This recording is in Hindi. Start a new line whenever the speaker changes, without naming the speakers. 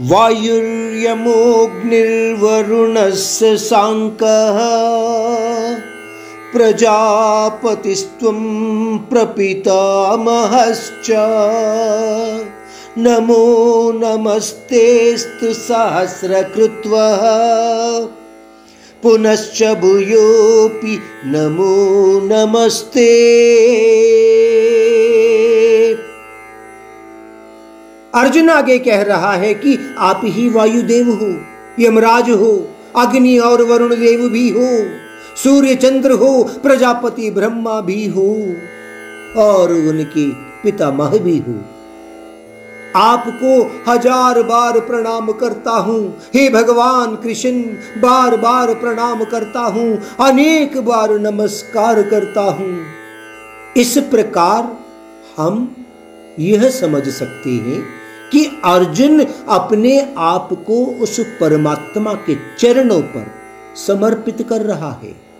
वायुर्यमोऽग्निर्वरुणस्य साङ्कः प्रजापतिस्त्वं प्रपितामहश्च। नमो नमस्तेस्तु सहस्रकृत्वः। पुनश्च भूयोऽपि नमो नमस्ते। अर्जुन आगे कह रहा है कि आप ही वायुदेव हो, यमराज हो, अग्नि और वरुण देव भी हो सूर्य चंद्र हो, प्रजापति ब्रह्मा भी हो, और उनके पितामह भी हो। आपको हज़ार बार प्रणाम करता हूँ, हे भगवान कृष्ण बार बार प्रणाम करता हूँ, अनेक बार नमस्कार करता हूँ। इस प्रकार हम यह समझ सकते हैं कि अर्जुन अपने आप को उस परमात्मा के चरणों पर समर्पित कर रहा है।